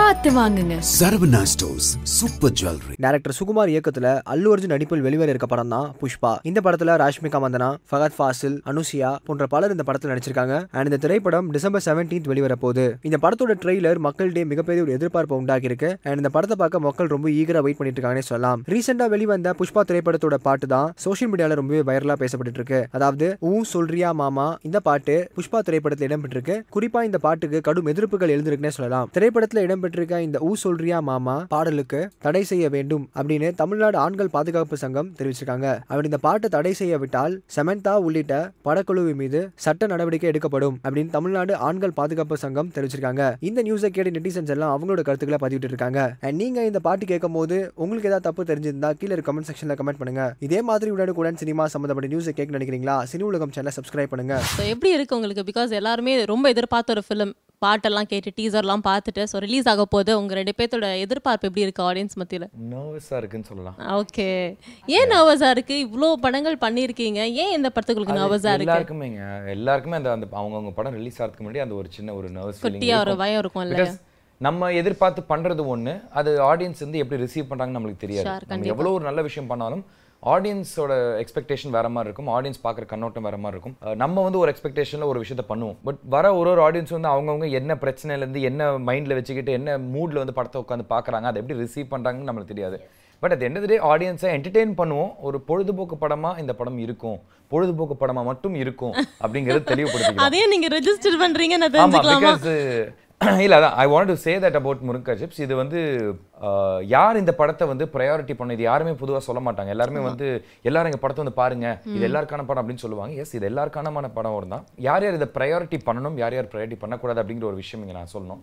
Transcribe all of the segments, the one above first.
பார்த்து வாங்குங்க. Saravana stores super jewellery. Director Sukumar இயக்கத்துல அல்லு அர்ஜுன் நடிப்பில் வெளிவர இருக்க படம் தான் புஷ்பா. இந்த படத்துல ராஷ்மிகா மந்தனா ஃபகத் ஃபாசில் அனுசியா போன்ற பலர் இந்த படத்துல நடிச்சிருக்காங்க. அண்ட் இந்த திரைப்படம் டிசம்பர் 17th வெளிவர போகுது இந்த படத்தோட ட்ரெய்லர் மக்களிடையே மிகப்பெரிய ஒரு எதிர்பார்ப்பை உண்டாக்கி இருக்கு அண்ட் இந்த படத்தை பார்க்க மக்கள் ரொம்ப ஈகரா வெயிட் பண்ணிட்டு இருக்காங்கன்னு சொல்லலாம். ரீசெண்டா வெளிவந்த புஷ்பா திரைப்படத்தோட பாட்டு தான் சோஷியல் மீடியால ரொம்பவே வைரலா பேசப்பட்டு இருக்கு அதாவது ஊ சொல்றியா மாமா இந்த பாட்டு புஷ்பா திரைப்படத்தில் இடம்பெற்றிருக்கு. குறிப்பா இந்த பாட்டுக்கு கடும் எதிர்ப்புகள் எழுந்திருக்குன்னே சொல்லலாம். திரைப்படத்தில் இடம்பெற்றிருக்க இந்த ஊ சொல்றியா மாமா? பாடலுக்கு தடை செய்ய வேண்டும் அப்படின்னு தமிழ்நாடு ஆண்கள் பாதுகாப்பு சங்கம் தெரிவிச்சிருக்காங்க. அவர் இந்த பாட்டை தடை செய்ய விட்டால் செமந்தா உள்ளிட்ட படக்குழுவின் மீது சட்ட நடவடிக்கை எடுக்கப்படும் அப்படின்னு தமிழ்நாடு ஆண்கள் பாதுகாப்பு சங்கம் தெரிவிச்சிருக்காங்க. இந்த நியூஸை கேட்டு நெட்டிசன்ஸ் எல்லாம் அவங்களோட கருத்துக்களை பதிவிட்டு இருக்காங்க அண்ட் நீங்க இந்த பாட்டு கேட்கும் போது உங்களுக்கு ஏதாவது தப்பு தெரிஞ்சிருந்தா கீழே கமெண்ட் செக்ஷன்ல கமெண்ட் பண்ணுங்க. இதே மாதிரி உடனுக்குடன் சினிமா சம்பந்தப்பட்ட நியூஸை கேட்க நினைக்கிறீங்களா? சினி உலகம் சேனல் சப்ஸ்கிரைப் பண்ணுங்க. எப்படி இருக்கு உங்களுக்கு? பிகாஸ் எல்லாருமே ரொம்ப எதிர்பார்த்த ஒரு ஃபிலிம் பாட்டெல்லாம் கேட்டு டீசர்லாம் பார்த்துட்டு ஸோ ரிலீஸ் ஆக போது உங்க ரெண்டு பேர்த்தோட எதிர்பார்ப்பு எப்படி இருக்கு ஆடியன்ஸ் மத்தியில்? நர்வஸாக இருக்குன்னு சொல்லலாம். ஓகே ஏன் நர்வஸாக இருக்கு? இவ்வளோ படங்கள் பண்ணியிருக்கீங்க. ஏன் இந்த படத்துக்கு நர்வஸாக இருக்கு? எல்லாருக்குமேங்க. எல்லாருக்குமே அந்த அந்த அவங்கவுங்க படம் ரிலீஸ் ஆகிறதுக்கு முன்னாடி அந்த ஒரு சின்ன ஒரு நர்வஸ் குட்டியா ஒரு பயம் இருக்கும்ல பிகாஸ் நம்ம எதிர்பார்த்து பண்றது ஒண்ணு அது ஆடியன்ஸ் வந்து எப்படி ரிசீவ் பண்றாங்கன்னு நம்மளுக்கு தெரியாது. நம்ம. எவ்வளவு ஒரு நல்ல விஷயம் பண்ணாலும் ஆடியன்ஸோட எக்ஸ்பெக்டேஷன் வேற மாதிரி இருக்கும். ஆடியன்ஸ் பார்க்குற கண்ணோட்டம் வேற மாதிரி இருக்கும். நம்ம வந்து ஒரு எக்ஸ்பெக்டேஷன்ல ஒரு விஷயத்த பண்ணுவோம். பட் வர ஒரு ஒரு ஆடியன்ஸ் வந்து அவங்கவுங்க என்ன பிரச்சனையில இருந்து என்ன மைண்ட்ல வச்சுக்கிட்டு என்ன மூட்ல வந்து படத்தை உட்காந்து பார்க்கறாங்க அதை எப்படி ரிசீவ் பண்றாங்கன்னு நம்மளுக்கு தெரியாது. பட் of the day ஆடியன்ஸை என்டர்டெயின் பண்ணுவோம். ஒரு பொழுதுபோக்கு படமா இந்த படம் இருக்கும். பொழுதுபோக்கு படமா மட்டும் இருக்கும் அப்படிங்கறது தெளிவுபடுத்திக்கலாம். அதையும் நீங்க ரெஜிஸ்டர் பிகாஸ் இல்ல அதான் I want to say that about murunga chips இது வந்து யார் இந்த படத்தை வந்து ப்ரையாரிட்டி பண்ண இது யாருமே பொதுவா சொல்ல மாட்டாங்க. எல்லாருமே வந்து எல்லாரும் இந்த படத்தை வந்து பாருங்க. இது எல்லாருக்கான படம் அப்படின்னு சொல்லுவாங்க. எஸ் இது எல்லாருக்கானமான படம் தான் யார் யார் இதை ப்ரையாரிட்டி பண்ணணும்? யார் யார் ப்ரையாரிட்டி பண்ணக்கூடாது அப்படிங்கிற ஒரு விஷயம் இங்க நான் சொல்லணும்.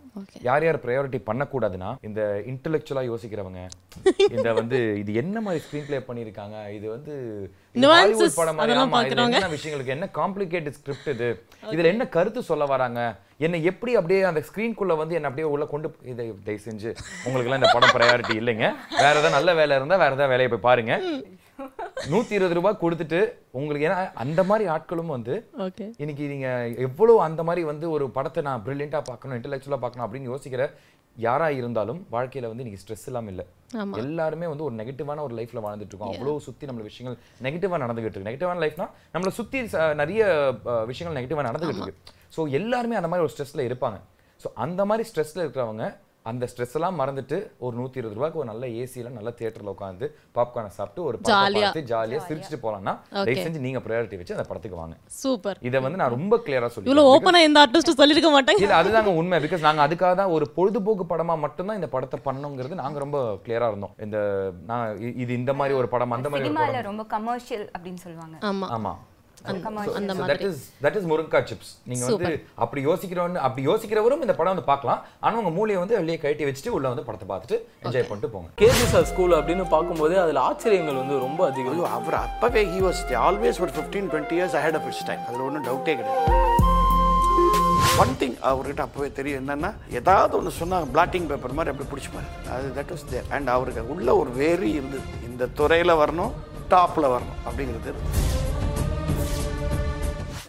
யார் யார் ப்ரையாரிட்டி பண்ணக்கூடாதுன்னா இந்த இன்டெலெக்சுவலா யோசிக்கிறவங்க. இந்த வந்து இது என்ன மாதிரி ஸ்க்ரீன் ப்ளே பண்ணியிருக்காங்க? இது வந்து படம். என்ன விஷயங்களுக்கு? என்ன காம்ப்ளிகேட்டட் ஸ்கிரிப்ட் இது? இதுல என்ன கருத்து சொல்ல வராங்க? என்னை எப்படி அப்படியே அந்த ஸ்கிரீன்குள்ள வந்து என்ன அப்படியே உள்ள கொண்டு இதை தயவு செஞ்சு உங்களுக்கு எல்லாம் இந்த படம் ப்ரையாரிட்டி இல்லைங்க. வேற ஏதாவது நல்ல வேலை இருந்தா வேற ஏதாவது வேலையை போய் பாருங்க. நூத்தி இருபது ரூபாய் கொடுத்துட்டு உங்களுக்கு ஏன்னா அந்த மாதிரி ஆட்களும் வந்து இன்னைக்கு நீங்க எவ்வளவு அந்த மாதிரி வந்து ஒரு படத்தை நான் பிரில்லியண்டா பார்க்கணும் இன்டெலெக்சுவலா பார்க்கணும் அப்படின்னு யோசிக்கிற யாரா இருந்தாலும் வாழ்க்கையில வந்து இன்னைக்கு ஸ்ட்ரெஸ் இல்லாம இல்ல. எல்லாருமே வந்து ஒரு நெகட்டிவான ஒரு லைஃப்ல வாழ்ந்துட்டு இருக்கோம். அவ்வளவு சுத்தி நம்மள விஷயங்கள் நெகட்டிவா நடந்துகிட்டு இருக்கு. நெகட்டிவான லைஃப்னா நம்மள சுத்தி நிறைய விஷயங்கள் நெகட்டிவா நடந்துகிட்டு இருக்கு. சோ எல்லாருமே அந்த மாதிரி ஒரு ஸ்ட்ரெஸ்ல இருப்பாங்க. சோ அந்த மாதிரி ஸ்ட்ரெஸ்ல இருக்கிறவங்க அந்த ஸ்ட்ரெஸ் எல்லாம் மறந்துட்டு ஒரு நூத்தி இருபது ரூபாய்க்கு ஒரு நல்ல ஏசில நல்ல தியேட்டர்ல உட்காந்து பாப்கார்னை சாப்பிட்டு ஒரு. பார்த்து ஜாலியா சிரிச்சுட்டு போலாம்னா தயவு செஞ்சு நீங்க ப்ரையாரிட்டி வச்சு அந்த படத்துக்கு வாங்க. சூப்பர் இதை வந்து நான் ரொம்ப கிளியரா சொல்லி இவ்வளவு ஓப்பனா இந்த ஆர்டிஸ்ட் சொல்லிருக்க மாட்டாங்க. இல்ல அதுதாங்க உண்மை. பிகாஸ் நாங்க அதுக்காக தான் ஒரு பொழுதுபோக்கு படமா மட்டும்தான் இந்த படத்தை பண்ணோங்கிறது நாங்க ரொம்ப கிளியரா இருந்தோம். இந்த நான் இது இந்த மாதிரி ஒரு படம் அந்த மாதிரி ரொம்ப கமர்ஷியல் அப்படின்னு சொல்லுவாங்க. ஆமா. ஆமா. அந்த தட் மாதிரி. Is that is murunga chips நீங்க வந்து அப்படி யோசிக்கிறவங்க அப்படி யோசிக்கிறவரும் இந்த படம் வந்து பார்க்கலாம். ஆனா உங்க மூளையை வந்து வெளியே கழட்டி வச்சுட்டு உள்ள வந்து படத்தை பார்த்துட்டு என்ஜாய் பண்ணிட்டு போங்க. கேஜி சார் ஸ்கூல் அப்படின்னு பார்க்கும்போது அதில் ஆச்சரியங்கள் வந்து ரொம்ப அதிகம். அவர் அப்பவே ஹி வாஸ் ஆல்வேஸ் ஒரு fifteen twenty years ahead of its time அதில் ஒன்றும் டவுட்டே கிடையாது. ஒன் திங் அவர்கிட்ட அப்பவே தெரியும் என்னன்னா ஏதாவது ஒன்று சொன்னால் பிளாட்டிங் பேப்பர் மாதிரி அப்படி பிடிச்சிப்பாரு அது தட் வாஸ் தேர் அண்ட் அவருக்கு உள்ள ஒரு வெறி இருந்தது. இந்த துறையில் வரணும் டாப்பில் வரணும் அப்படிங்கிறது.